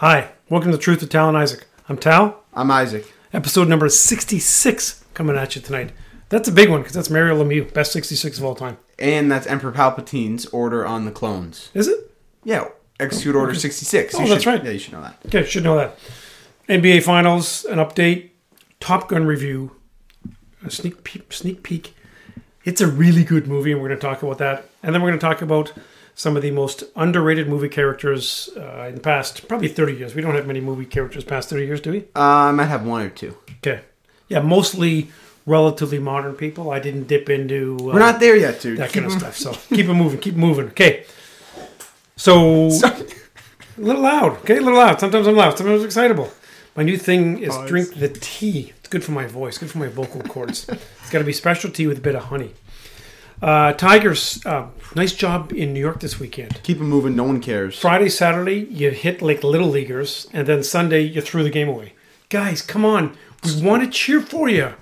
Hi, welcome to Truth with Tal and Isaac. I'm Tal. I'm Isaac. Episode number 66 coming at you tonight. That's a big one because that's Mario Lemieux, best 66 of all time. And that's Emperor Palpatine's order on the clones. Is it? Yeah, execute order 66. Oh, You that's should- right. Yeah, you should know that. Okay, you should know that. NBA Finals, an update, Top Gun review, a sneak peek. Sneak peek. It's a really good movie, and we're going to talk about that. And then we're going to talk about some of the most underrated movie characters uh, in the past, probably 30 years. We don't have many movie characters past 30 years, do we? Uh, I might have one or two. Okay. Yeah, mostly relatively modern people. I didn't dip into uh, We're not there yet, dude. that kind of stuff. So keep it moving, keep moving. Okay. So Sorry. a little loud, okay, a little loud. Sometimes I'm loud, sometimes I'm excitable. My new thing is Pause. drink the tea. It's good for my voice, good for my vocal cords. it's got to be special tea with a bit of honey. Uh, Tigers, uh, nice job in New York this weekend. Keep it moving. No one cares. Friday, Saturday, you hit like little leaguers, and then Sunday, you threw the game away. Guys, come on. We want to cheer for you.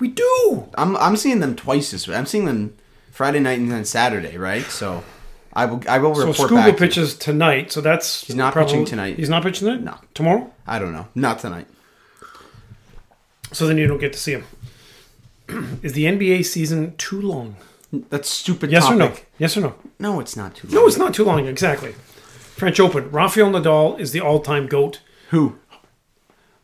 We do. I'm I'm seeing them twice this week. I'm seeing them Friday night and then Saturday, right? So I will I will So report Scuba back. to pitches tonight, so that's He's not pitching tonight. He's not pitching tonight. No. tomorrow. I don't know. Not tonight. So then you don't get to see him. Is the NBA season too long? That's stupid. Yes or no? Yes or no? No, it's not too. long. No, it's not too long. Exactly. French Open. Rafael Nadal is the all-time goat. Who?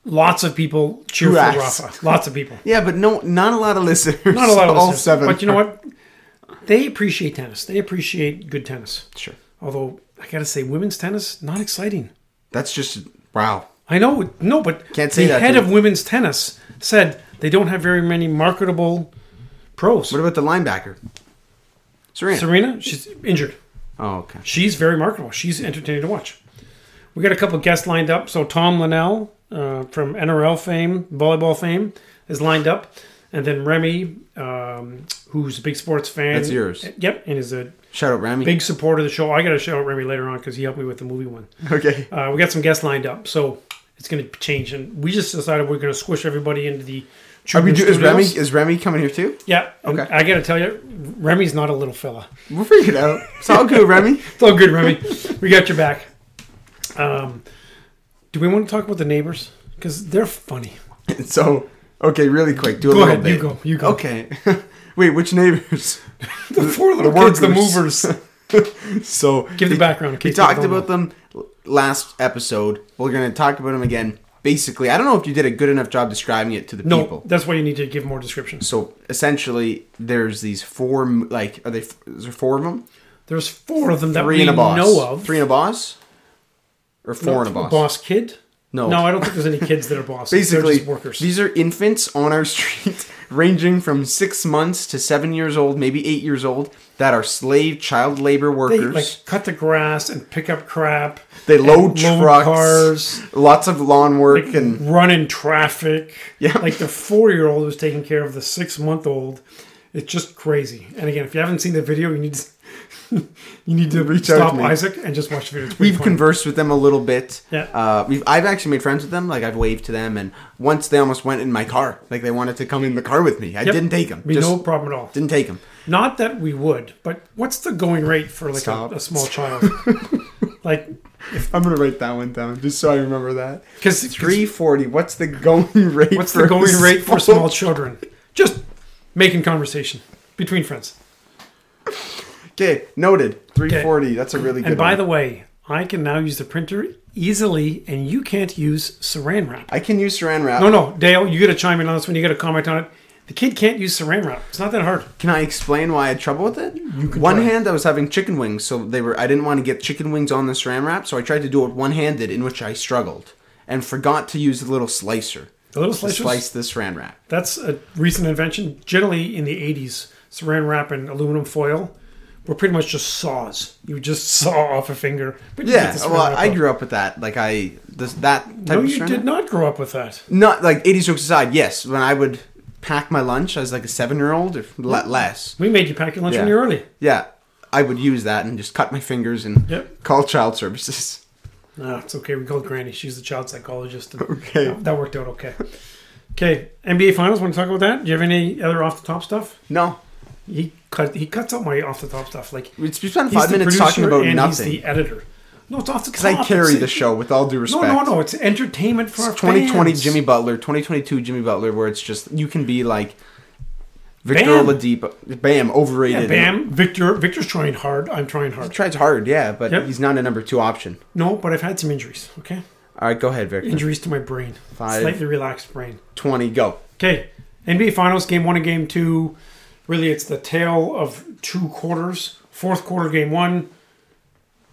Lots of people cheer for? Rafa. Lots of people. Yeah, but no, not a lot of listeners. Not a lot of All listeners. seven. But you know what? They appreciate tennis. They appreciate good tennis. Sure. Although I gotta say, women's tennis not exciting. That's just wow. I know, no, but Can't say the that, head of women's tennis said they don't have very many marketable pros. What about the linebacker? Serena. Serena, she's injured. oh, okay. She's very marketable. She's entertaining to watch. We got a couple of guests lined up. So Tom Linnell uh, from NRL fame, volleyball fame, is lined up, and then Remy, um, who's a big sports fan. That's yours. Yep, and is a Shout out Remy. big supporter of the show. I got to shout out Remy later on because he helped me with the movie one. Okay. Uh, we got some guests lined up, so it's going to change, and we just decided we're going to squish everybody into the. Are we is Remy is Remy coming here too? Yeah. Okay. I got to tell you, Remy's not a little fella. We'll figure it out. It's all good, Remy. It's all good, Remy. we got your back. Um, do we want to talk about the neighbors? Because they're funny. So, okay, really quick, do a Go little ahead, bit. you go, you go. Okay. Wait, which neighbors? The four little the kids, the movers. so, Give the background. we talked about know. them last episode. We're to talk about them again. Basically, I don't know if you did a good enough job describing it to the No, people. that's why you need to give more description. So, essentially, there's these four, like, are they, is there four of them? There's four of them that Three we and a boss. know of. Three and a boss? Or four and a No, boss? kid? No. No, I don't think there's any kids that are bosses. Basically, workers. these are infants on our street, ranging from six months to seven years old, maybe eight years old, that are slave child labor they workers. like cut the grass and pick up crap. They and load trucks, cars. lots of lawn work, and run in traffic. Yeah. Like the four year old who's taking care of the six month old. It's just crazy. And again, if you haven't seen the video, you need to you need to Reach out to. Isaac and just watch the video. We've funny. conversed with them a little bit. Yeah. Uh, we've I've actually made friends with them. Like I've waved to them, and once they almost went in my car. Like they wanted to come in the car with me. I Yep. didn't take them. Be Just no problem at all. didn't take them. Not that we would, but what's the going rate for like a, a small child? like, I'm gonna write that one down just so I remember that. because Three forty. What's the going rate? What's the going rate for small children? Just making conversation between friends. Okay, noted. Three forty. That's a really good. And by one. the way, I can now use the printer easily, and you can't use Saran wrap. I can use Saran wrap. No, no, Dale, you got to chime in on this one. You got to comment on it. The kid can't use Saran wrap. It's not that hard. Can I explain why I had trouble with it? one try. hand, I was having chicken wings, so they were. I didn't want to get chicken wings on the Saran wrap, so I tried to do it one-handed, in which I struggled and forgot to use the little slicer The little slicer to slice the Saran wrap. That's a recent invention. Generally, in the '80s, Saran wrap and aluminum foil were pretty much just saws. You just saw off a finger. But you Yeah, get the Saran well, I grew up with that. Like I, this that type No, you did not grow up with that. Not like eighty jokes aside. Yes, when I would pack my lunch as like a seven-year-old or le- less. We made you pack your lunch Yeah. when you're early. Yeah, I would use that and just cut my fingers and Yep. call child services. No, it's okay. We called Granny. She's the child psychologist. and Okay. That, that worked out okay. Okay, NBA Finals. Want to talk about that? Do you have any other off the top stuff? No, He cut. He cuts out my off the top stuff. Like we spent five minutes talking about and nothing. He's the editor. No, it's off the top. Because I carry It's- the show with all due respect. no, no. No. It's entertainment for our 2020 fans. Jimmy Butler, 2022 Jimmy Butler, where it's just you can be like Victor Bam. Oladipo, Bam, overrated. Yeah, Bam, Victor. Victor's trying hard. I'm trying hard. He tries hard, yeah, but Yep. he's not a number two option. No, but I've had some injuries. Okay, All right, go ahead, Victor. injuries to my brain. Five. Slightly relaxed brain. 20, go. Okay, NBA Finals, game one and game two. Really, it's the tale of two quarters. Fourth quarter, game one,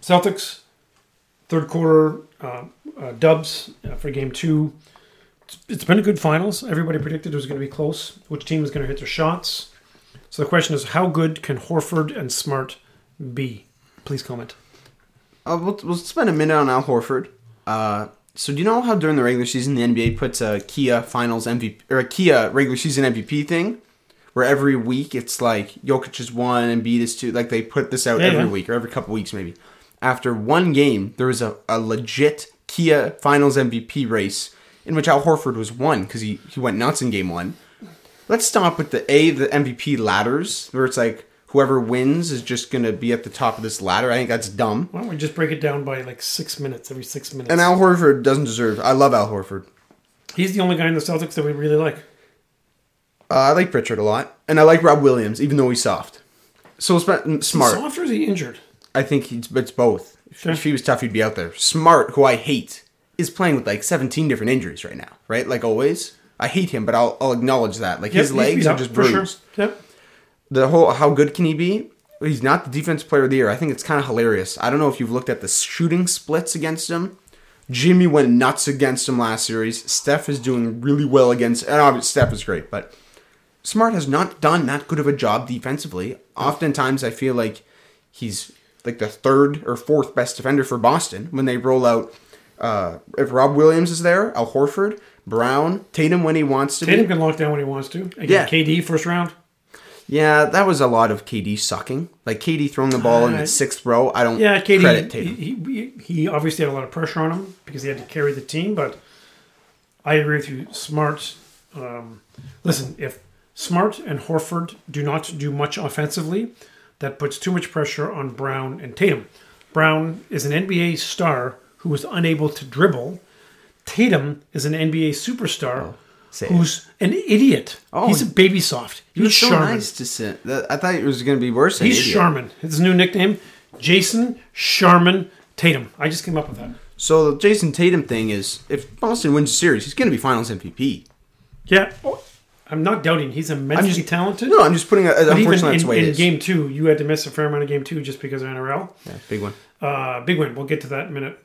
Celtics. Third quarter, uh, uh, Dubs uh, for game two. It's, been a good finals. Everybody predicted it was going to be close. Which team is going to hit their shots? So the question is, how good can Horford and Smart be? Please comment. Uh, we'll, we'll spend a minute on Al Horford. Uh, so do you know how during the regular season the NBA puts a Kia Finals MVP or a Kia regular season MVP thing, where every week it's like Jokic is one and Embiid is two. Like they put this out Yeah, every yeah. week or every couple weeks maybe. After one game, there was a, a legit Kia Finals MVP race in which Al Horford was one because he, he went nuts in game one. Let's stop with the A the MVP ladders where it's like whoever wins is just gonna be at the top of this ladder. I think that's dumb. Why don't we just break it down by like six minutes, every six minutes? And Al Horford doesn't deserve. I love Al Horford. He's the only guy in the Celtics that we really like. Uh, I like Pritchard a lot, and I like Rob Williams, even though he's soft. So sp- smart. Soft or is he injured? I think he's it's both. If, Sure. if he was tough, he'd be out there. Smart, who I hate, is playing with like 17 different injuries right now. Right, like always. I hate him, but I'll, I'll acknowledge that. Like his Yep, he's legs are just for sure. bruised. Yep. The whole how good can he be? He's not the defense player of the year. I think it's kind of hilarious. I don't know if you've looked at the shooting splits against him. Jimmy went nuts against him last series. Steph is doing really well against, and obviously Steph is great, but Smart has not done that good of a job defensively. Oftentimes, I feel like he's like the third or fourth best defender for Boston when they roll out. Uh, if Rob Williams is there, Al Horford, Brown, Tatum when he wants to Tatum be. can lock down when he wants to. Again, Yeah. KD first round. Yeah, that was a lot of KD sucking. Like KD throwing the ball in Uh, the sixth row. I don't Yeah, KD. credit He, Tatum. he, he obviously had a lot of pressure on him because he had to carry the team. But I agree with you. Smart. Um, listen, if Smart and Horford do not do much offensively, that puts too much pressure on Brown and Tatum. Brown is an NBA star who was unable to dribble. Tatum is an NBA superstar oh, it. who's an idiot. Oh, He's a baby soft. He was He's so Charmin. nice to sit. I thought it was going to be worse. He's idiot. Charmin. His new nickname, Jason Charmin Tatum. I just came up with that. So the Jason Tatum thing is, if Boston wins the series, he's going to be Finals MVP. Yeah, oh, I'm not doubting he's immensely just- talented. No, I'm just putting. A, but even unfortunately, that's in, in is. game two, you had to miss a fair amount of game two just because of NRL. Yeah, big one. Uh, big win. We'll get to that in a minute.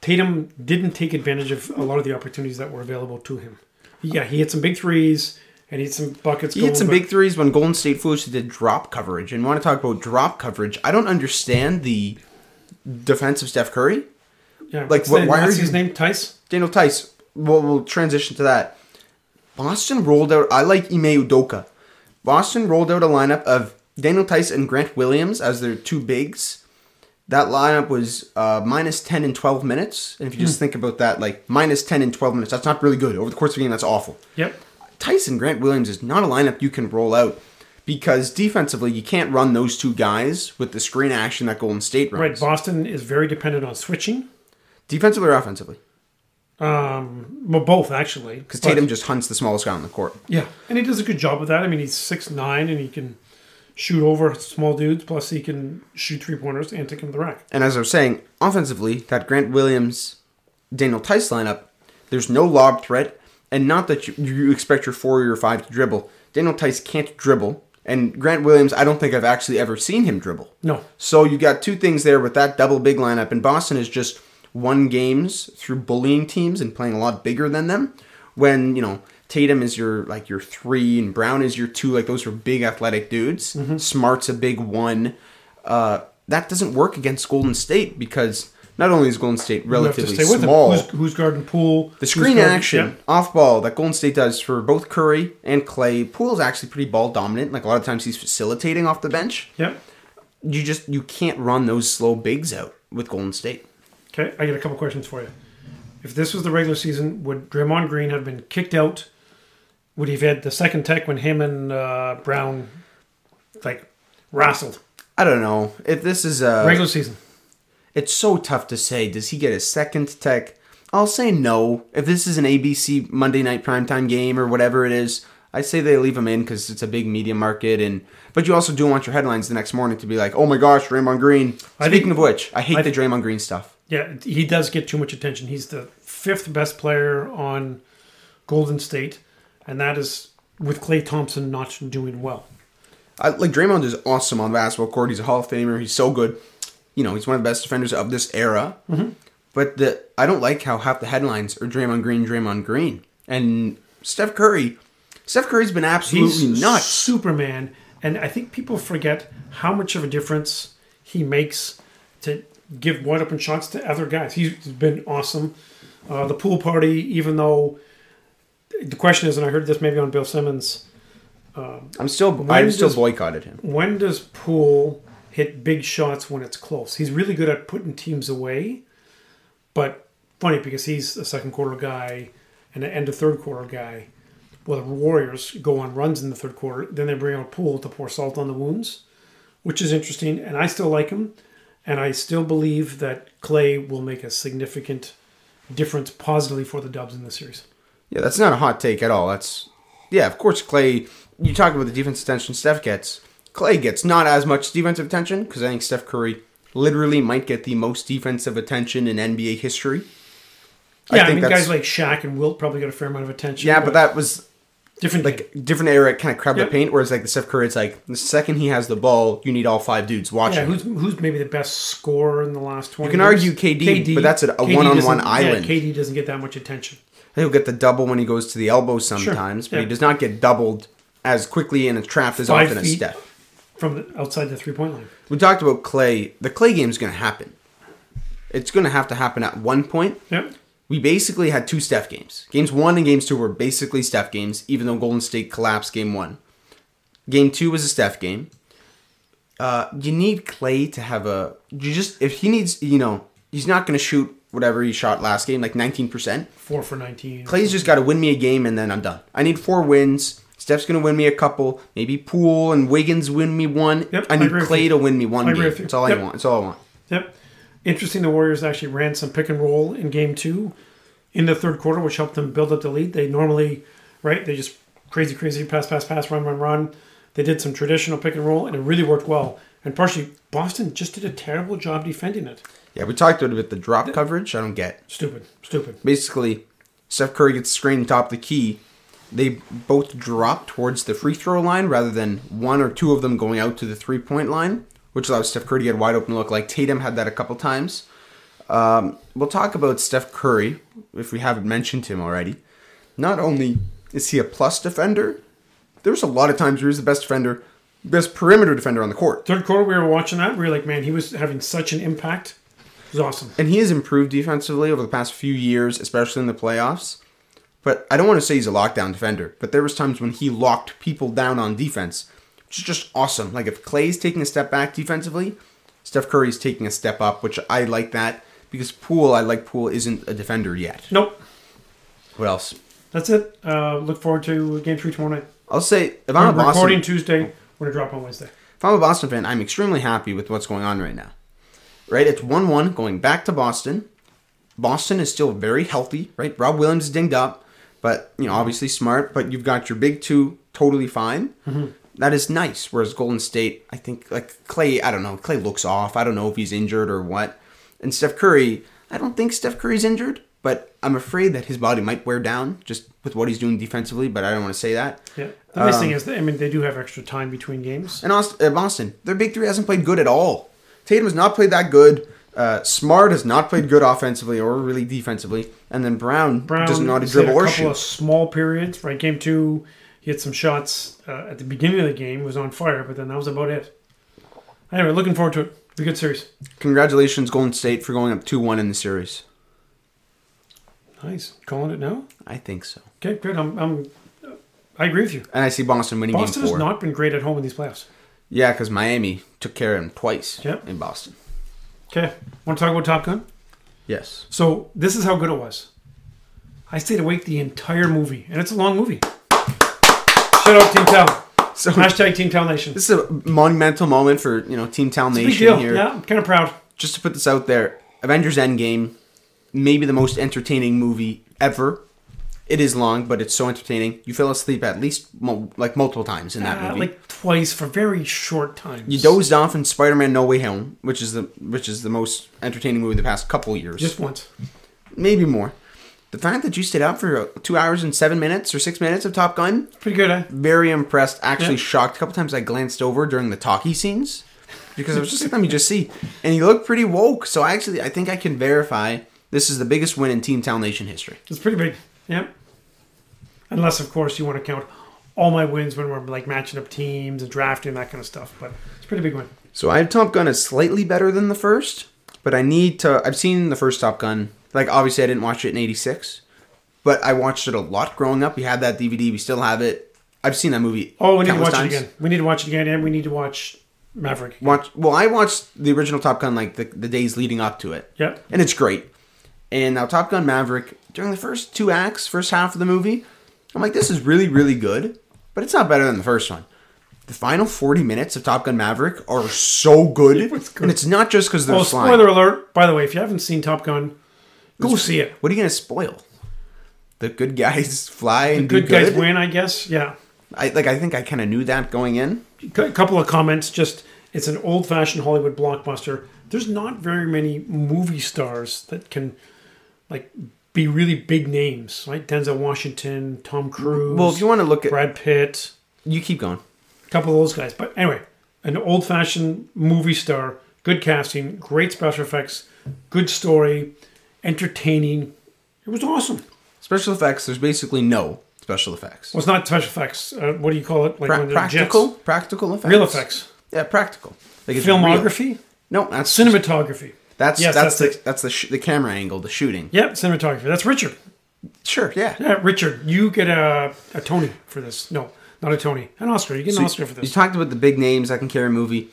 Tatum didn't take advantage of a lot of the opportunities that were available to him. Yeah, he hit some big threes and he hit some buckets. He hit some big threes when Golden State foolishly did drop coverage. And want to talk about drop coverage? I don't understand the defense of Steph Curry. Yeah, like, what- why are you- his name? Theis. Daniel Theis. We'll, we'll transition to that. Boston rolled out. I like Ime Udoka. Boston rolled out a lineup of Daniel Theis and Grant Williams as their two bigs. That lineup was uh, minus 10 in 12 minutes. And if you just think about that, like minus 10 in 12 minutes, that's not really good. Over the course of a game, that's awful. Yep. Tyson Grant Williams is not a lineup you can roll out because defensively, you can't run those two guys with the screen action that Golden State runs. Right. Boston is very dependent on switching. Defensively or offensively? Um, well, both actually. Because Tatum just hunts the smallest guy on the court. Yeah, and he does a good job with that. I mean, he's six nine and he can shoot over small dudes. Plus, he can shoot three pointers and take him to the rack. And as I was saying, offensively, that Grant Williams, Daniel Theis lineup, there's no lob threat, and not that you, you expect your four or your five to dribble. Daniel Theis can't dribble, and Grant Williams, I don't think I've actually ever seen him dribble. No, So you got two things there with that double big lineup, and Boston is just won games through bullying teams and playing a lot bigger than them. When you know Tatum is your like your three and Brown is your two, like those are big athletic dudes. Mm-hmm. Smart's a big one. Uh, that doesn't work against Golden State because not only is Golden State you have to relatively small. Who's, who's guarding Poole? the screen guarding- action yeah. off ball that Golden State does for both Curry and Klay, Poole's actually pretty ball dominant. Like a lot of times he's facilitating off the bench. Yep. You just you can't run those slow bigs out with Golden State. Okay, I got a couple questions for you. If this was the regular season, would Draymond Green have been kicked out? Would he have had the second tech when him and uh, Brown like wrestled? I don't know if this is a Regular season. it's so tough to say. Does he get a second tech? I'll say no. If this is an ABC Monday night primetime game or whatever it is, I say they leave him in because it's a big media market, and but you also do want your headlines the next morning to be like, "Oh my gosh, Draymond Green." I Speaking think- of which, I hate I the Draymond Green stuff. Yeah, he does get too much attention. He's the fifth best player on Golden State, and that is with Klay Thompson not doing well. I, like Draymond is awesome on the basketball court. He's a Hall of Famer. He's so good. You know, he's one of the best defenders of this era. Mm-hmm. But the I don't like how half the headlines are Draymond Green, Draymond Green, and Steph Curry. Steph Curry's been absolutely He's nuts. Superman, and I think people forget how much of a difference he makes to give wide open shots to other guys. He's been awesome. Uh, the pool party, even though the question is, and I heard this maybe on Bill Simmons, I'm still I When still does- boycotted him. when does Poole hit big shots when it's close? He's really good at putting teams away, but funny because he's a second quarter guy and an end of third quarter guy. Well, the Warriors go on runs in the third quarter, then they bring out Poole to pour salt on the wounds, which is interesting. And I still like him, and I still believe that Klay will make a significant difference positively for the Dubs in this series. Yeah, that's not a hot take at all. That's yeah, of course Klay. You talk about the defensive attention Steph gets. Klay gets not as much defensive attention because I think Steph Curry literally might get the most defensive attention in NBA history. Yeah, I, think mean, guys like Shaq and Wilt probably got a fair amount of attention. Yeah, but that was different. like different era kind of crab the paint. Whereas like the Steph Curry, it's like the second he has the ball, you need all five dudes watching. Yeah, who's who's maybe the best scorer in the last twenty? You can years? argue KD, but that's a- a one-on-one island. Yeah, KD doesn't get that much attention. He'll get the double when he goes to the elbow sometimes, but he does not get doubled as quickly and as trapped as Five often as. Steph. From the, outside the three point line. We talked about Klay. The Klay game is going to happen. It's going to have to happen at one point. Yep. We basically had two Steph games. Games one and games two were basically Steph games, even though Golden State collapsed game one. Game two was a Steph game. Uh, you need Klay to have a. You just if he needs, you know, he's not going to shoot whatever he shot last game, like nineteen percent. Four for nineteen. Klay's just got to win me a game and then I'm done. I need four wins. Steph's going to win me a couple. Maybe Poole and Wiggins win me one. Yep, I I need with Clay to win me one I agree game. with you. That's all Yep. I want. That's all I want. Yep. Interesting. The Warriors actually ran some pick and roll in game two, in the third quarter, which helped them build up the lead. They normally, right? They just crazy, crazy pass, pass, pass, run, run, run. They did some traditional pick and roll, and it really worked well. And partially, Boston just did a terrible job defending it. Yeah, we talked about it with the drop coverage. I don't get. Stupid, stupid. Basically, Steph Curry gets screened top of the key. They both drop towards the free throw line rather than one or two of them going out to the three point line, which allows Steph Curry to get wide open look. Like Tatum had that a couple times. Um, we'll talk about Steph Curry if we haven't mentioned him already. Not only is he a plus defender, there's a lot of times where he's the best defender, best perimeter defender on the court. Third quarter, we were watching that. We were like, man, he was having such an impact. It was awesome. and he has improved defensively over the past few years, especially in the playoffs. But I don't want to say he's a lockdown defender, but there was times when he locked people down on defense, just awesome. Like if Klay's taking a step back defensively, Steph Curry's taking a step up, which I like that because Poole, I like Poole isn't a defender yet. Nope. What else? That's it. Uh, look forward to game three tomorrow night. I'll say if I'm a We're recording Boston, Tuesday. We're gonna drop on Wednesday. if I'm a Boston fan, I'm extremely happy with what's going on right now. Right, it's one-one going back to Boston. Boston is still very healthy, right? Rob Williams is dinged up, but you know, obviously smart. But you've got your big two totally fine. That is nice. Whereas Golden State, I think like Klay, I don't know. Klay looks off. I don't know if he's injured or what. And Steph Curry, I don't think Steph Curry's injured, but I'm afraid that his body might wear down just with what he's doing defensively. But I don't want to say that. Yeah. The nice Um, thing is, that, I mean, they do have extra time between games. And Austin, uh, Boston, their big three hasn't played good at all. Tatum has not played that good. Uh, Smart has not played good offensively or really defensively. And then Brown, Brown doesn't know how to he's had dribble a couple of small periods. Right, game two, he had some shots uh, at the beginning of the game. Was on fire, but then that was about it. Anyway, looking forward to it. Be a good series. Congratulations, Golden State, for going up 2 1 in the series. Nice. Calling it now. I think so. Okay, good. I'm. I'm I agree with you. And I see Boston winning Boston game has four. not been great at home in these playoffs. yeah, because Miami took care of him twice Yep. in Boston. Okay, want to talk about Top Gun? Yes. So this is how good it was. I stayed awake the entire movie, and it's a long movie. Shout out Team Town. So Hashtag Team Town Nation. this is a monumental moment for you know Team Town Big Nation deal. here. Yeah, I'm kind of proud. just to put this out there, Avengers Endgame, maybe the most entertaining movie ever. It is long, but it's so entertaining. You fell asleep at least like multiple times in that Uh, movie. like twice for very short times. you dozed off in Spider-Man: No Way Home, which is the which is the most entertaining movie the past couple years, just once. maybe more. The fact that you stayed out for two hours and seven minutes or six minutes of Top Gun, Pretty good, eh? very impressed. Actually Yeah. shocked. A couple times I glanced over during the talkie scenes because I was just like, let me just see. And you look pretty woke. So I actually, I think I can verify this is the biggest win in Team Town Nation history. It's pretty big. Yep. Unless, of course, you want to count all my wins when we're like matching up teams and drafting that kind of stuff. But it's a pretty big win. So I have Top Gun as slightly better than the first, but I need to. I've seen the first Top Gun. Like obviously, I didn't watch it in '86, but I watched it a lot growing up. We had that DVD. We still have it. I've seen that movie. Oh, we need to watch times. it again. We need to watch it again, and we need to watch Maverick. Watch. Well, I watched the original Top Gun like the, the days leading up to it. Yep. and it's great. And now Top Gun Maverick, during the first two acts, first half of the movie, I'm like, this is really, really good, but it's not better than the first one. The final 40 minutes of Top Gun Maverick are so good, It good. and it's not just because they're Oh, flying. spoiler alert! By the way, if you haven't seen Top Gun, go see it. What are you gonna spoil? The good guys fly and Good good. guys win, I guess. Yeah. I like. I think I kind of knew that going in. A couple of comments. Just it's an old-fashioned Hollywood blockbuster. There's not very many movie stars that can like be really big names, right? Denzel Washington, Tom Cruise, Well, if you want to look at, Brad Pitt, you keep going. a couple of those guys. But anyway, an old-fashioned movie star, good casting, great special effects, good story, entertaining. It was awesome. Special effects. There's basically no special effects. Well, it's not special effects. Uh, what do you call it? Like Pra- practical, jets? practical effects. real effects, Yeah, practical. Like filmography, No, that's cinematography. That's Yes, that's, that's the that's the sh- the camera angle, the shooting. Yep, cinematography. That's Richard. Sure, yeah. Yeah, Richard, you get a, a Tony for this. No, not a Tony, an Oscar. You get an So Oscar for this. You talked about the big names that can carry a movie.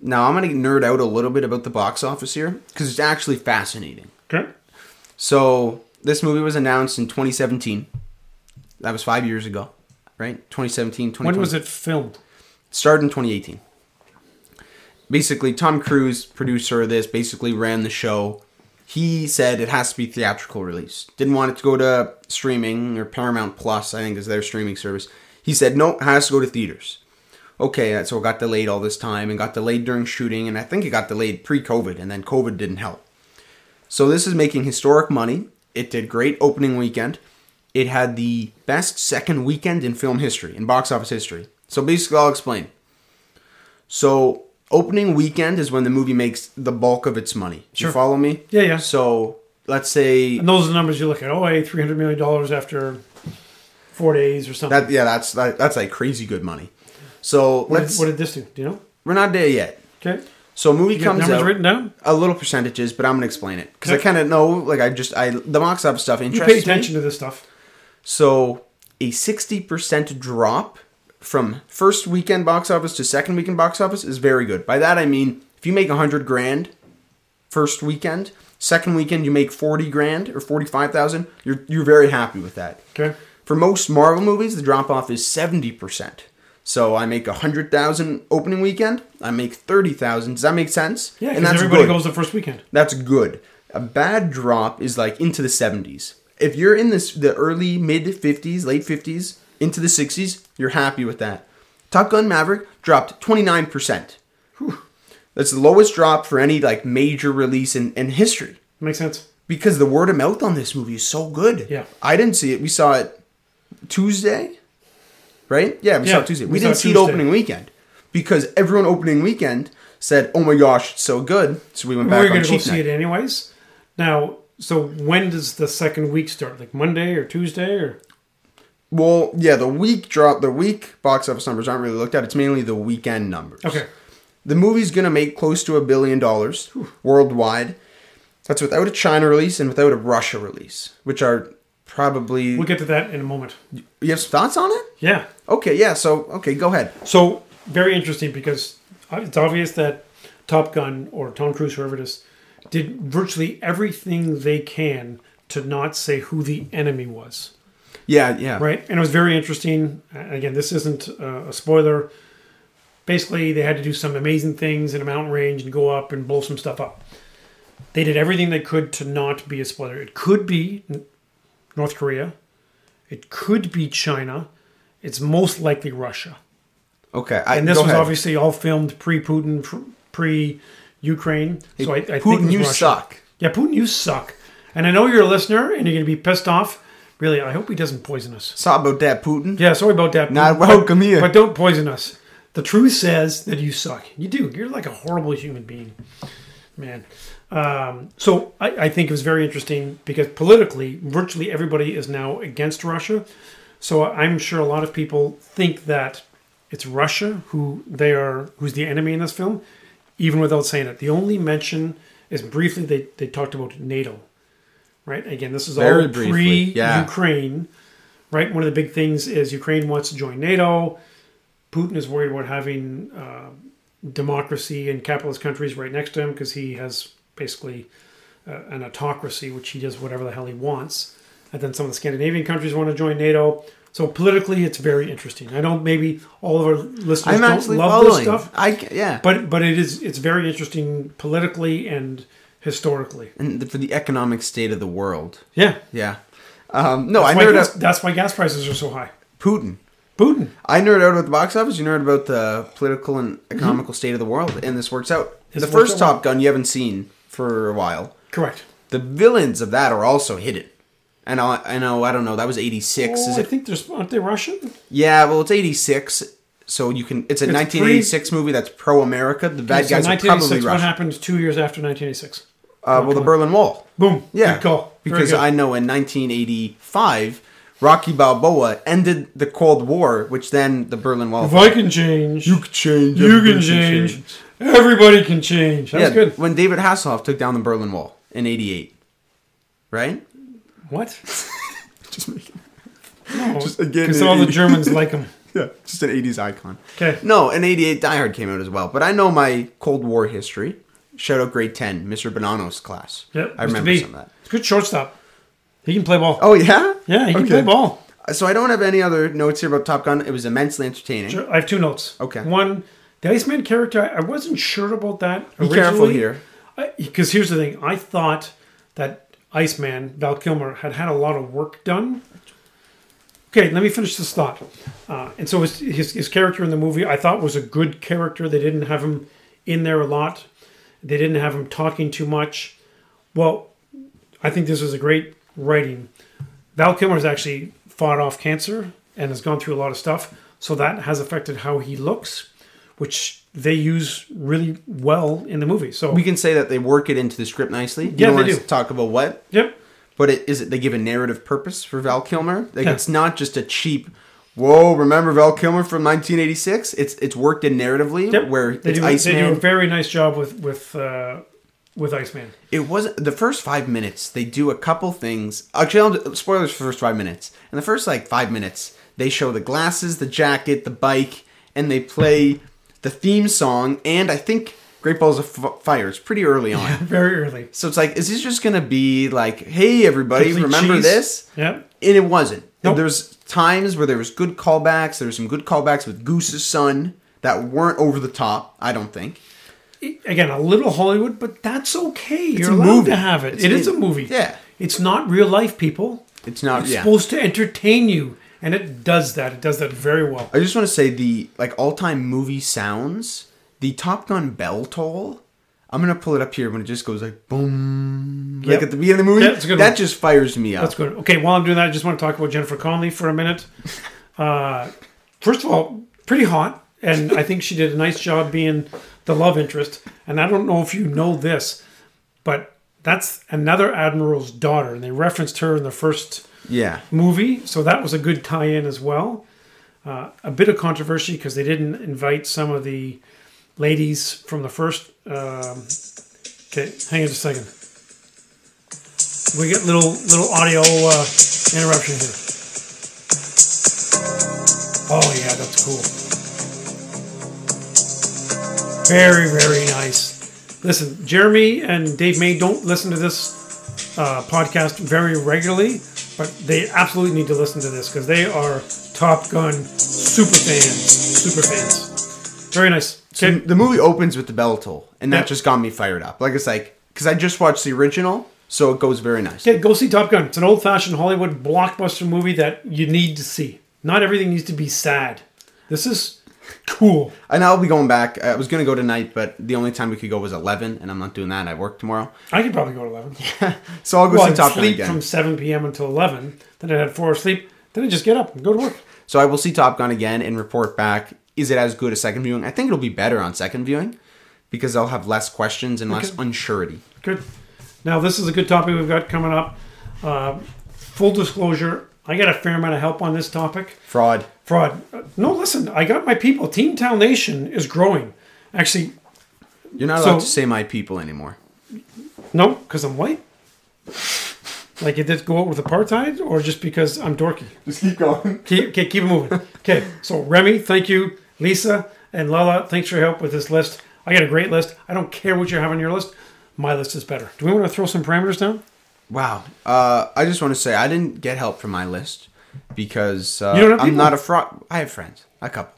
Now I'm gonna nerd out a little bit about the box office here because it's actually fascinating. Okay. So this movie was announced in 2017. That was five years ago, right? 2017, 2020. When was it filmed? started in 2018. Basically, Tom Cruise, producer of this, basically ran the show. He said it has to be theatrical release. Didn't want it to go to streaming or Paramount Plus, I think is their streaming service. He said no, it has to go to theaters. Okay, so it got delayed all this time and got delayed during shooting, and I think it got delayed pre-COVID, and then COVID didn't help. So this is making historic money. It did great opening weekend. It had the best second weekend in film history, in box office history. So basically, I'll explain. So opening weekend is when the movie makes the bulk of its money. Sure. You follow me? Yeah, yeah. So let's say And those are the numbers you look at. Oh, hey, three hundred million dollars after four days or something. that. Yeah, that's that, that's like crazy good money. So what, did, let's. what did this do? Do you know? we're not there yet. Okay. So a movie You comes out. written down. A little percentages, but I'm gonna explain it because I kind of know. Like I just I the box office stuff You interests pay me. attention to this stuff. So a 60% drop from first weekend box office to second weekend box office is very good. By that I mean if you make 100 grand first weekend, second weekend you make 40 grand or 45,000, you're you're very happy with that. Okay. For most Marvel movies, the drop off is 70%. So I make a 100,000 opening weekend, I make 30,000. Does that make sense? Yeah, and that's everybody good. goes the first weekend. That's good. A bad drop is like into the 70s. If you're in this the early mid 50s, late 50s, into the 60s, you're happy with that. Top Gun Maverick dropped 29%. That's the lowest drop for any like major release in, in history. Makes sense. Because the word of mouth on this movie is so good. Yeah. I didn't see it. We saw it Tuesday. Right? Yeah, we saw Yeah, it Tuesday. we We, didn't see it opening weekend. Because everyone opening weekend said, Oh my gosh, it's so good. So we went back We're on going to go see it anyways. Now, so when does the second week start? Like Monday or Tuesday or? Well, yeah, the week drop, the week box office numbers aren't really looked at. It's mainly the weekend numbers. Okay. The movie's gonna make close to a billion dollars worldwide. That's without a China release and without a Russia release, which are probably. We'll get to that in a moment. You have some thoughts on it? Yeah. Okay, yeah. So, okay, go ahead. So very interesting because it's obvious that Top Gun or Tom Cruise, whoever it is, did virtually everything they can to not say who the enemy was. Yeah, yeah. Right, and it was very interesting. Uh, Again, this isn't uh, a spoiler. Basically, they had to do some amazing things in a mountain range and go up and blow some stuff up. they did everything they could to not be a spoiler. It could be North Korea. It could be China. It's most likely Russia. Okay, I, And this was ahead. obviously all filmed pre-Putin, pre Ukraine. So I, I think Putin, was you Russia. suck. Yeah, Putin, you suck. And I know you're a listener, and you're going to be pissed off. Really, I hope he doesn't poison us. Sorry about that, Putin. Yeah, sorry about that. Not but- welcome here. But don't poison us. The truth says that you suck. You do. You're like a horrible human being, man. Um, so I, I think it was very interesting because politically, virtually everybody is now against Russia. So I'm sure a lot of people think that it's Russia who they are, who's the enemy in this film, even without saying it. The only mention is briefly they, they talked about NATO, right? Again, this is Very all briefly, pre yeah. Ukraine, right? One of the big things is Ukraine wants to join NATO. Putin is worried about having uh, democracy and capitalist countries right next to him because he has basically uh, an autocracy, which he does whatever the hell he wants. And then some of the Scandinavian countries want to join NATO. So politically, it's very interesting. I know maybe all of our listeners I'm don't love following. this stuff, I yeah, but but it is it's very interesting politically and historically. and the- for the economic state of the world. Yeah, Yeah. Um, no, that's I nerd gas, out that's why gas prices are so high. Putin. Putin. I nerd out about the box office. You nerd about the political and economical state of the world, and this works out. This the works first out well. Top Gun you haven't seen for a while. Correct. The villains of that are also hidden. And I, I know, I don't know. That was eighty six. Oh, Is I it? think there's aren't they Russian? Yeah, well, it's eighty six. So you can. It's a nineteen eighty six movie that's pro America. The bad guys are probably 1986. What happened two years after 1986? Uh, well, the Berlin Wall. Boom. Yeah, Good call. Very because good. I know in 1985, Rocky Balboa ended the Cold War, which then the Berlin Wall. if I can change, you can change. you can change. Everybody can change. That's Yeah, good. when David Hasselhoff took down the Berlin Wall in '88, right? What? Just making. No, Just again, because all the Germans like him. Yeah, just an '80s icon. Okay. No, in '88, Die Hard came out as well. But I know my Cold War history. Shout out grade 10, Mr. Bonanno's class. Yep. I Mr. remember B. some of that. It's good shortstop. He can play ball. Oh yeah, yeah, he can Okay. play ball. So I don't have any other notes here about Top Gun. It was immensely entertaining. Sure, I have two notes. Okay. One, the Iceman character. I I wasn't sure about that. Be careful here. Because here's the thing. I thought that Iceman, Val Kilmer, had had a lot of work done. Okay, let me finish this thought. Uh, and so his, his, his character in the movie, I thought was a good character. They didn't have him in there a lot. They didn't have him talking too much. Well, I think this was a great writing. Val Kilmer's actually fought off cancer and has gone through a lot of stuff. So that has affected how he looks, which they use really well in the movie. So We can say that they work it into the script nicely. You Yeah, they want do. talk about what, Yep. but it is it they give a narrative purpose for Val Kilmer. Like Yeah. it's not just a cheap. Whoa! Remember Val Kilmer from 1986? It's it's worked in narratively Yep. where they do, they do a very nice job with with uh, with Iceman. It wasn't the first five minutes. They do a couple things. Actually, I'll, spoilers for the first five minutes. In the first like five minutes, they show the glasses, the jacket, the bike, and they play the theme song. And I think Great Balls of F- Fire. It's pretty early on. Very early. So it's like, is this just gonna be like, hey everybody, Complete remember cheese. this? Yep. And it wasn't. Nope. There's times where there was good callbacks. There was some good callbacks with Goose's son that weren't over the top. I don't think. Again, a little Hollywood, but that's okay. You're allowed movie. to have it. It's It is a- a movie. yeah. It's not real life, people. It's not. It's yeah. supposed to entertain you, and it does that. It does that very well. I just want to say the like all-time movie sounds. The Top Gun bell toll. I'm gonna pull it up here when it just goes like boom, like at the beginning of the movie. It's a good that one. just fires me up. That's good. Okay, while I'm doing that, I just want to talk about Jennifer Connelly for a minute. Uh, first of all, pretty hot, and I think she did a nice job being the love interest. And I don't know if you know this, but that's another admiral's daughter, and they referenced her in the first Yeah, movie, so that was a good tie-in as well. Uh, a bit of controversy because they didn't invite some of the ladies from the first. Um, okay, hang on just a second. We get little little audio uh, interruption here. Oh yeah, that's cool. Very very nice. Listen, Jeremy and Dave May don't listen to this uh, podcast very regularly, but they absolutely need to listen to this because they are Top Gun super fans. Super fans. Very nice. So the movie opens with the bell toll, and that Yeah. just got me fired up. Like it's like because I just watched the original, so it goes very nice. Okay, go see Top Gun. It's an old fashioned Hollywood blockbuster movie that you need to see. Not everything needs to be sad. This is cool. And I'll be going back. I was gonna go tonight, but the only time we could go was eleven, and I'm not doing that. I work tomorrow, I could probably go at 11. Yeah. so I'll go Well, see Top Gun sleep again. from 7 p.m. until 11. Then I'd have four hours sleep. Then I'd just get up and go to work. So I will see Top Gun again and report back. Is it as good as second viewing? I think it'll be better on second viewing because I'll have less questions and less Okay. unsurety. Good. Now, this is a good topic we've got coming up. Uh, full disclosure, I got a fair amount of help on this topic. Fraud. Fraud. No, listen, I got my people. Team Town Nation is growing. Actually, You're not So- allowed to say my people anymore. no, because I'm white. Like, it did go out with apartheid, or just because I'm dorky? Just keep going. Keep, okay, keep it moving. Okay, so Remy, thank you. Lisa and Lala, thanks for your help with this list. I got a great list. I don't care what you have on your list. My list is better. Do we want to throw some parameters down? Wow. Uh, I just want to say I didn't get help from my list because uh, You don't have I'm people? not a fraud. I have friends, a couple,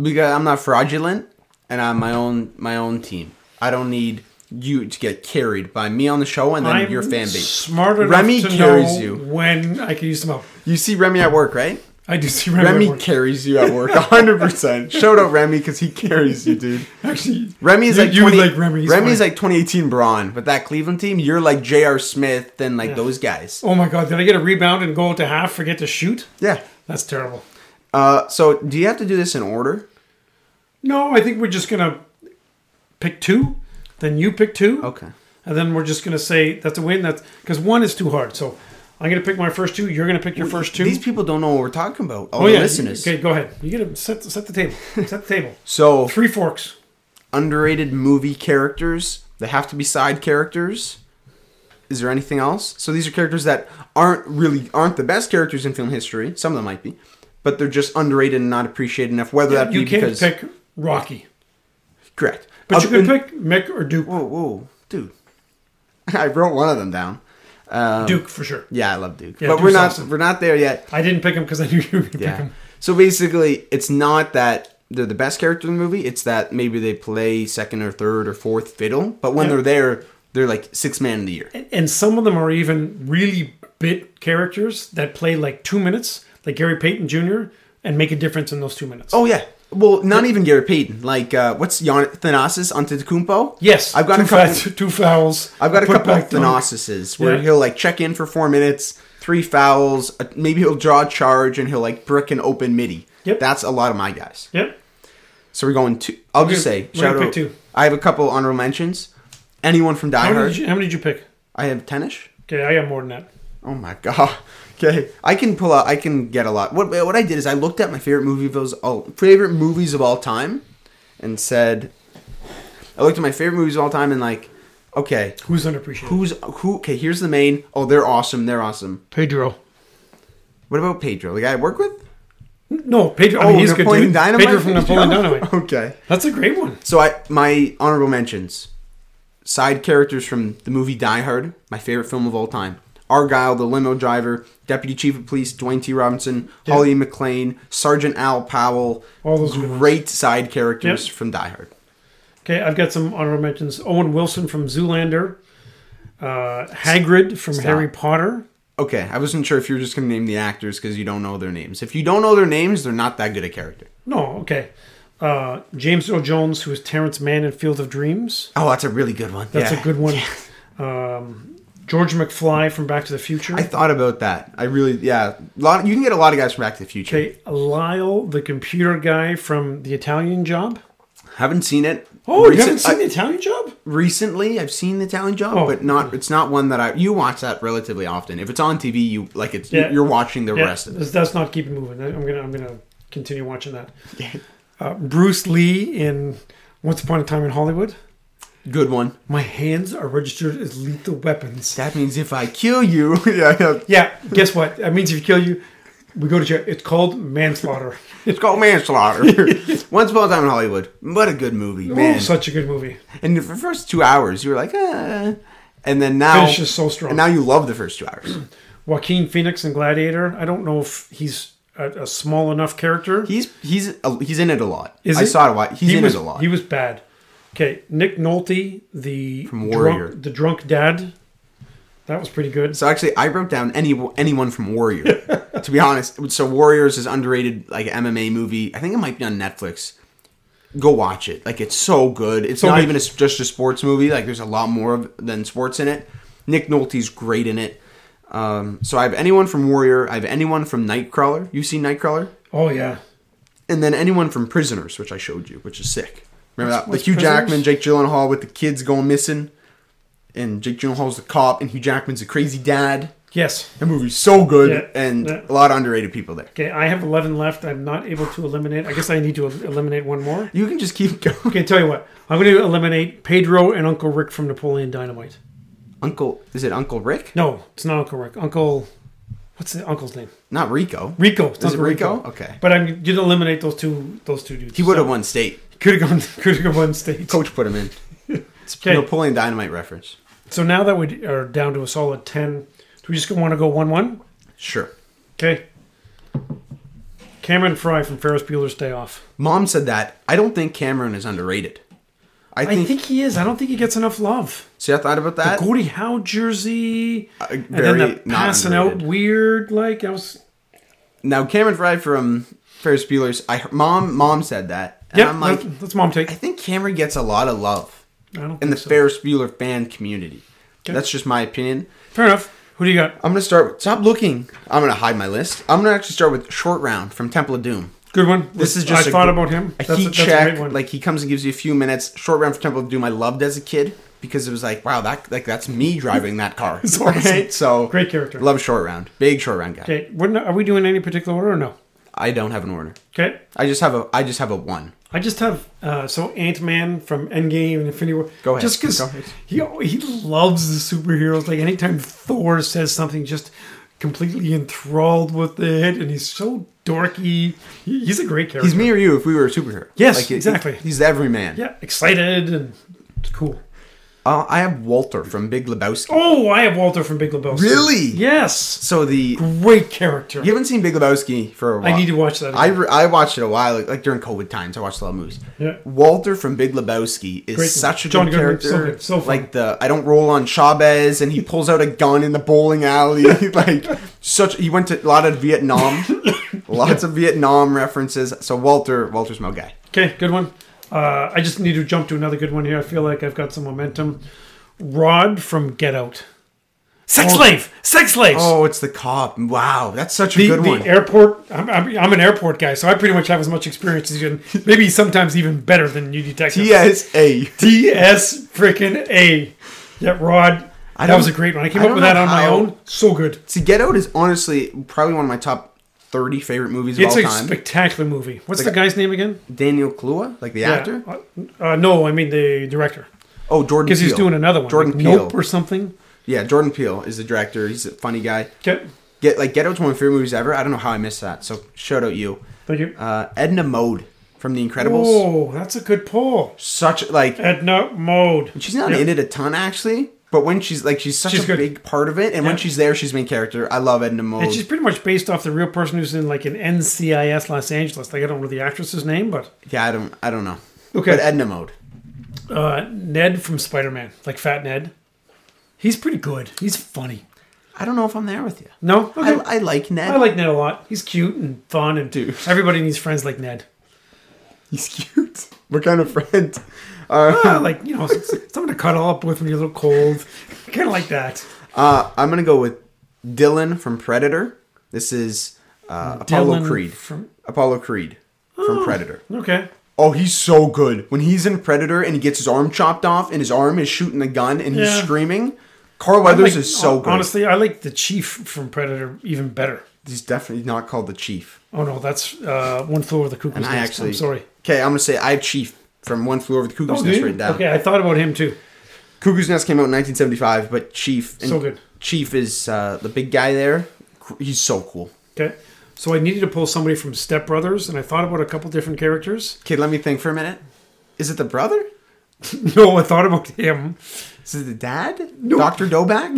because I'm not fraudulent, and I'm my own my own team. I don't need you to get carried by me on the show and then I'm your fan base. Smart enough Remy to carries know you. when I can use them up. You see Remy at work, right? I do see Remy. Remy carries you at work 100%. Shout out Remy because he carries you, dude. Actually, Remy's You- like you 20, like Remy's fine. like 2018 Braun, but that Cleveland team, you're like J.R. Smith and like Yeah. those guys. oh my god, did I get a rebound and go out to half, forget to shoot? Yeah. That's terrible. Uh, so do you have to do this in order? No, I think we're just gonna pick two, then you pick two, Okay. and then we're just gonna say that's a win. That's because one is too hard. So I'm gonna pick my first two. You're gonna pick your first two. These people don't know what we're talking about. All oh the yeah, listeners. Okay, go ahead. You gotta set set the table. set the table. So Three forks. underrated movie characters. They have to be side characters. Is there anything else? So these are characters that aren't really aren't the best characters in film history. Some of them might be, but they're just underrated and not appreciated enough. Whether that be You can't because pick Rocky, correct, but you Uh, can and- pick Mick or Duke. Whoa, whoa, dude! I wrote one of them down. Um, Duke for sure. Yeah, I love Duke, Yeah, but Duke's we're not awesome. we're not there yet. I didn't pick him because I knew you were gonna Yeah. pick him. So basically, it's not that they're the best character in the movie. It's that maybe they play second or third or fourth fiddle, but when Yeah. they're there, they're like six man of the year. And some of them are even really bit characters that play like two minutes, like Gary Payton Jr., and make a difference in those two minutes. Oh yeah. Well, not even Gary Payton. Like, uh, what's Jan Thanasis Antetokounmpo? yes, I've got two a couple. fouls- two fouls. I've got a couple of. Thanasises where Yeah. he'll like check in for four minutes, three fouls, uh, maybe he'll draw a charge, and he'll like brick an open midi. Yep. That's a lot of my guys. Yep. So we're going to. I'll just We're say, gonna- we're shout out. pick two. I have a couple honorable mentions. Anyone from Die How many, Hard? did you, how many did you pick? I have Tenish. Okay, I got more than that. Oh my god. Okay, I can pull out. I can get a lot. What what I did is I looked at my favorite movie of those all favorite movies of all time, and said, I looked at my favorite movies of all time and like, okay, Who's unappreciated? who's who? Okay, here's the main. Oh, they're awesome. They're awesome. Pedro. What about Pedro, the guy I work with? No, Pedro. I mean, oh, he's good. Napoleon Dude. Dynamite. Pedro from Napoleon Dynamite. okay, That's a great one. so I my honorable mentions, side characters from the movie Die Hard, my favorite film of all time. Argyle, the limo driver, Deputy Chief of Police Dwayne T. Robinson, Yeah. Holly McClane, Sergeant Al Powell. All those good ones. great side characters Yep. from Die Hard. Okay, I've got some honorable mentions. Owen Wilson from Zoolander. Uh, Hagrid from Stop. Harry Potter. Okay, I wasn't sure if you were just going to name the actors because you don't know their names. If you don't know their names, they're not that good a character. No, okay. Uh, James Earl Jones, who is Terrence Mann in Field of Dreams. Oh, that's a really good one. That's Yeah. a good one. Um, George McFly from Back to the Future. I thought about that. I really, yeah. A lot. You can get a lot of guys from Back to the Future. okay, Lyle, the computer guy from The Italian Job. Haven't seen it. Oh, you haven't seen I- The Italian Job? recently i've seen the italian job Oh. but not it's not one that i you watch that relatively often if it's on tv you like it's Yeah. you're watching the Yeah, rest of it that's, that's not keeping moving. I'm gonna I'm gonna continue watching that. Uh, Bruce Lee in Once Upon a Time in Hollywood. Good one My hands are registered as lethal weapons. that means if i kill you yeah, yeah Yeah, guess what? That means if you kill you, we go to jail. It's called manslaughter. it's called manslaughter once upon a time in hollywood what a good movie man Oh, such a good movie. and the first two hours you were like ah. and then now Finishes so strong. and now you love the first two hours Joaquin Phoenix in Gladiator. I don't know if he's a, a small enough character. he's he's a, he's in it a lot Is i he? saw it a lot he's he in was, it a lot He was bad. Okay, Nick Nolte, the From Warrior. drunk, the drunk dad. That was pretty good. So actually, I wrote down any anyone from Warrior. to be honest, so Warriors is underrated like MMA movie. I think it might be on Netflix. Go watch it. Like it's so good. It's So not good. even a, just a sports movie. Like there's a lot more of, than sports in it. Nick Nolte's great in it. Um, so I have anyone from Warrior. I have anyone from Nightcrawler. You seen Nightcrawler? Oh yeah, And then anyone from Prisoners, which I showed you, which is sick. Remember that? what's the Hugh Prisoners? Jackman, Jake Gyllenhaal with the kids going missing, and Jake Gyllenhaal's the cop, and Hugh Jackman's a crazy dad. yes. That movie's so good, Yeah, and yeah. a lot of underrated people there. Okay, I have eleven left. I'm not able to eliminate. I guess I need to el- eliminate one more. You can just keep going. Okay, tell you what. I'm going to eliminate Pedro and Uncle Rick from Napoleon Dynamite. Uncle, is it Uncle Rick? No, it's not Uncle Rick. Uncle, what's the uncle's name? Not Rico. Rico. It's Is it Uncle Rico? Okay. But I'm going to eliminate those two. Those two dudes. He would have won state. Could have gone. Could have won state. Coach put him in. It's Okay. Napoleon Dynamite reference. So now that we are down to a solid ten, do we just want to go one-one? Sure. Okay. Cameron Fry from Ferris Bueller's Day Off. Mom said that. I don't think Cameron is underrated. I I think. think he is. I don't think he gets enough love. see, I thought about that. The Gordie Howe jersey, Uh, and then the passing out weird. Like I was. Now Cameron Fry from Ferris Bueller's. I mom mom said that, and Yeah, I'm like, that's, that's mom take. I think Cameron gets a lot of love in the so. Ferris Bueller fan community. Okay. That's just my opinion. Fair enough. Who do you got? I'm gonna start. With, stop looking. I'm gonna hide my list. I'm gonna actually start with Short Round from Temple of Doom. Good one. This is just I a thought about him. A That's heat a check. great one. like he comes and gives you a few minutes. Short Round from Temple of Doom. I loved as a kid because it was like, wow, that like that's me driving that car. Awesome. So Great character. Love Short Round. Big Short Round guy. Okay, are we doing any particular order or no? I don't have an order. Okay, I just have a. I just have a one. I just have uh, so Ant Man from Endgame and Infinity War. Go ahead. Just because he he loves the superheroes. Like anytime Thor says something, just completely enthralled with it, and he's so dorky. He, he's a great character. He's me or you if we were a superhero. Yes, he- exactly. he's every man. Yeah, excited and it's cool. Uh, I have Walter from Big Lebowski. Oh, I have Walter from Big Lebowski. Really? Yes. So the Great character. you haven't seen Big Lebowski for a while. I need to watch that. I, re- I watched it a while, like, like during COVID times. I watched a lot of movies. Yeah. Walter from Big Lebowski is Great. such a John good Goodman, character. so so like the I don't roll on Shabbos, and he pulls out a gun in the bowling alley. like such, he went to a lot of Vietnam, lots of Vietnam references. So Walter, Walter's my guy. Okay, good one. Uh, I just need to jump to another good one here. I feel like I've got some momentum. Rod from Get Out. Sex slave! Sex slaves! Oh, it's the cop. Wow, that's such a the, good the one. airport. I'm, I'm, I'm an airport guy, so I pretty much have as much experience as you. Maybe sometimes even better than you detectives. TSA. TS freaking A. Yeah, Rod. I that was a great one. I came I up with that on my own. So good. See, Get Out is honestly probably one of my top thirty favorite movies of It's a spectacular movie. What's Like the guy's name again? Daniel Kaluuya, like the actor. Yeah. Uh, uh, no, I mean the director. Oh, Jordan. Because he's doing another one. Jordan like Peele. Nope or something. Yeah, Jordan Peele is the director. He's a funny guy. Okay. Get like Get Out's one of my favorite movies ever. I don't know how I missed that. So shout out you, Thank you. uh, Edna Mode from The Incredibles. Oh, that's a good pull. Such like Edna Mode. she's not Yep. in it a ton actually, but when she's like she's such She's a good. big part of it, and when she's there, she's main character. I love Edna Mode. And she's pretty much based off the real person who's in like an NCIS Los Angeles. Like I don't know the actress's name, but yeah, I don't I don't know. Okay. but Edna Mode. uh, Ned from Spider Man, like Fat Ned. He's pretty good. He's funny. I don't know if I'm there with you. No, okay. I, I like Ned. I like Ned a lot. He's cute and fun, and Dude. everybody needs friends like Ned. He's cute. What kind of friend? Uh, Ah, like you know, someone to cuddle up with when you're a little cold. Kind of like that. uh, I'm gonna go with Dillon from Predator. This is uh, Apollo Creed. from- Apollo Creed from Predator. Okay. Oh, he's so good. When he's in Predator and he gets his arm chopped off and his arm is shooting the gun and he's Yeah. screaming, Carl Weathers like- is so good. Honestly, I like the Chief from Predator even better. he's definitely not called the Chief. Oh no, that's uh, One Flew Over the Cuckoo's Nest. actually, I'm sorry. Okay, I'm gonna say I have Chief from One Flew Over the Cuckoo's Oh, Nest written down. Okay, I thought about him too. Cuckoo's Nest came out in 1975, but Chief, and So good. Chief is uh, the big guy there. He's so cool. Okay. So I needed to pull somebody from Step Brothers, and I thought about a couple different characters. Okay, let me think for a minute. Is it the brother? No, I thought about him. Is it the dad? No. Dr. Doback?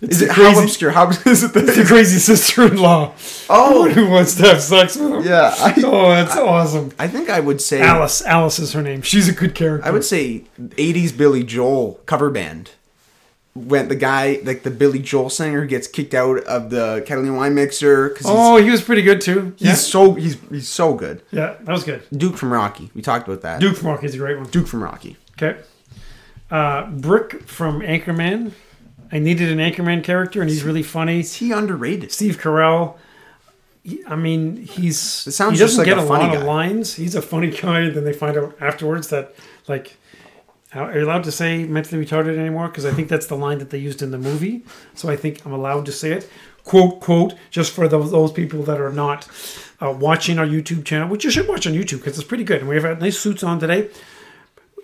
No. Is it how crazy- obscure? How is it? The The, crazy sister-in-law. Oh. who wants to have sex with him? yeah, I, Oh, that's awesome. I think I would say Alice. Alice is her name. She's a good character. I would say '80s Billy Joel cover band. When the guy, like the Billy Joel singer, gets kicked out of the Catalina wine mixer because Oh, he was pretty good too. he's, Yeah, so he's he's so good. yeah, that was good. Duke from Rocky. We talked about that. Duke from Rocky is a great one. Duke from Rocky. Okay. Uh, Brick from Anchorman. I needed an Anchorman character, and he's really funny. Is he underrated? Steve Carell. he- I mean, he's It sounds he just doesn't like get a a, funny lot guy. of lines. He's a funny guy. and Then they find out afterwards that like. How, are you allowed to say mentally retarded anymore? Because I think that's the line that they used in the movie. So I think I'm allowed to say it. Quote, quote, just for those, those people that are not uh, watching our YouTube channel, which you should watch on YouTube because it's pretty good. And we have uh, nice suits on today.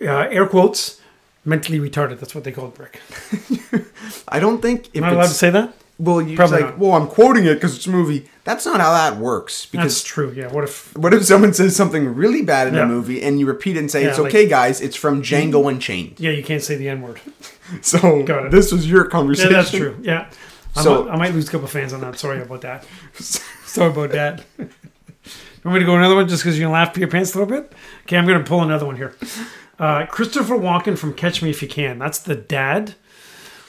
Uh, air quotes, mentally retarded. That's what they called Brick. I don't think if Am I allowed to say that? well, you're Probably like, not. well, I'm quoting it because it's a movie. That's not how that works. That's Because true. Yeah. What if? what if someone says something really bad in Yeah. a movie and you repeat it and say, Yeah, "It's like- okay, guys. It's from Django Unchained." Yeah, you can't say the N word. So Got it. this was your Yeah, conversation. that's true. Yeah. I, So- might, I might lose a couple fans on that. Sorry about that. Sorry about that. you want me to go another one just because you can laugh at your pants a little bit? Okay, I'm going to pull another one here. Uh, Christopher Walken from Catch Me If You Can. That's the dad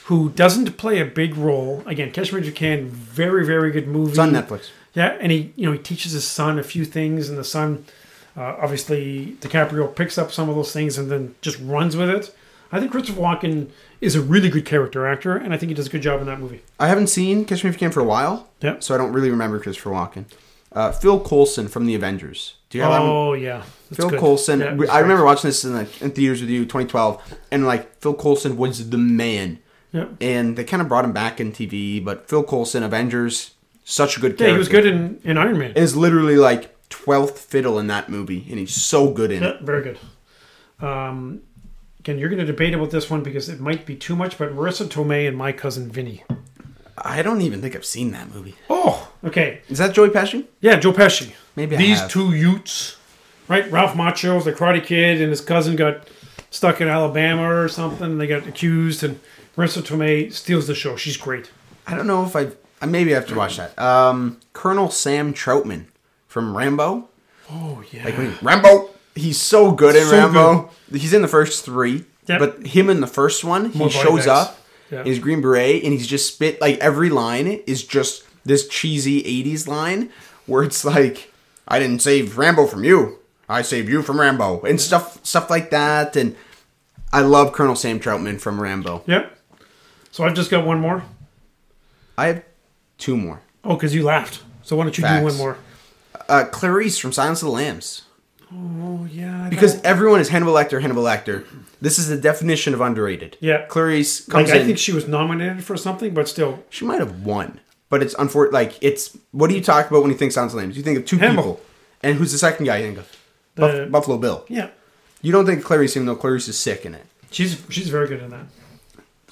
who doesn't play a big role. Again, Catch Me If You Can, very, very good movie. It's on Netflix. Yeah, and he, you know, he teaches his son a few things, and the son, uh, obviously, DiCaprio picks up some of those things and then just runs with it. I think Christopher Walken is a really good character actor, and I think he does a good job in that movie. I haven't seen Catch Me If You Can for a while, Yep. so I don't really remember Christopher Walken. Uh, Phil Coulson from The Avengers. Do you have? Oh yeah, That's Phil good. Coulson. Yeah, I remember watching this in, the, in theaters with you, 2012, and like Phil Coulson was the man. Yeah, And they kind of brought him back in TV, but Phil Coulson, Avengers, such a good character. yeah, he was good in, in Iron Man. Is literally like 12th fiddle in that movie, and he's so good in it. Very good. Um, again, you're going to debate about this one because it might be too much, but Marisa Tomei and my cousin Vinny. I don't even think I've seen that movie. Oh, okay. Is that Joey Pesci? Yeah, Joe Pesci. Maybe I These have. two Utes, right? Ralph Macchio's the Karate Kid, and his cousin got stuck in Alabama or something. They got accused, and Marisa Tomei steals the show. She's great. I don't know if I've. I maybe I have to watch that. Um, Colonel Sam Trautman from Rambo. Oh yeah. Like when Rambo, he's so good in So Rambo. He's in the first three, Yep. but him in the first one, he More shows up Yeah. in his green beret, and he's just spit like every line is just this cheesy '80s line where it's like, "I didn't save Rambo from you, I saved you from Rambo," and stuff stuff like that. And I love Colonel Sam Trautman from Rambo. Yep. So I've just got one more. I have two more. Oh, because you laughed. So why don't you Facts. do one more? Uh, Clarice from Silence of the Lambs. Oh yeah. I Because don't- everyone is Hannibal Lecter, Hannibal Lecter. This is the definition of underrated. Yeah. Clarice like comes I think she was nominated for something, but still, she might have won, but it's unfortunate. Like it's what do you talk about when you think Silence of the Lambs? You think of two Hannibal. people, and who's the second guy you think of? Buff- Buffalo Bill. yeah, You don't think Clarice, even though Clarice is sick in it. she's she's very good in that.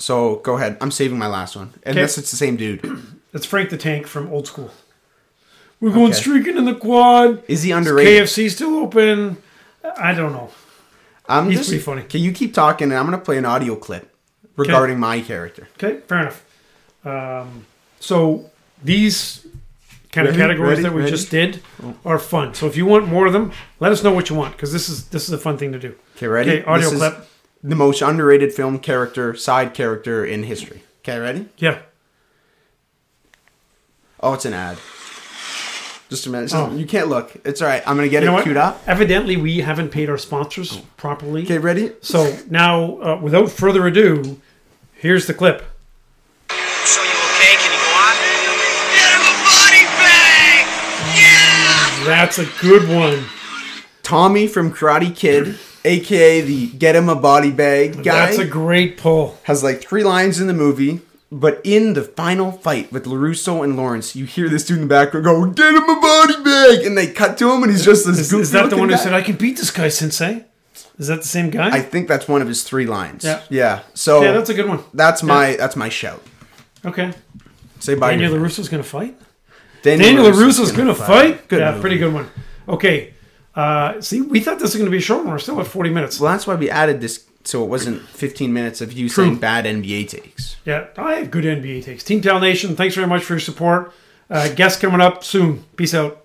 So go ahead. I'm saving my last one, unless it's the same dude. That's Frank the Tank from Old School. We're going Okay. streaking in the quad. Is he underrated? KFC still open? I don't know. I'm He's just, pretty funny. Can you keep talking? And I'm going to play an audio clip regarding my character. Okay, fair enough. Um, so these kind of Ready? categories Ready? that we Ready? just did are fun. So if you want more of them, let us know what you want because this is this is a fun thing to do. Okay, ready? Okay, audio This is clip. The most underrated film character, side character in history. Okay, ready? Yeah. Oh, it's an ad. Just a minute. Just- Oh. You can't look. It's all right. I'm going to get You it what? queued up. Evidently, we haven't paid our sponsors properly. Okay, ready? So now, uh, without further ado, here's the clip. So you okay? Can you go on? Get him a body bag! Yeah! That's a good one. Tommy from Karate Kid, aka the Get Him a Body Bag guy, That's a great pull. has like three lines in the movie. But in the final fight with LaRusso and Lawrence, you hear this dude in the background go, Get him a body bag! And they cut to him and he's just this Is, goofy is that the one who said, "I can beat this guy, Sensei"? Is that the same guy? I think that's one of his three lines. Yeah. Yeah. So yeah, that's a good one. that's my that's my shout. Okay. Say bye. Daniel LaRusso's going to fight. Daniel, Daniel LaRusso's LaRusso's going to fight. Good yeah, movie. pretty good one. Okay. Uh, see, we thought this was going to be short. We're still at 40 minutes. Well, that's why we added this so it wasn't 15 minutes of you True. saying bad NBA takes. Yeah, I have good NBA takes. Team Town Nation, thanks very much for your support. Uh, guests coming up soon. Peace out.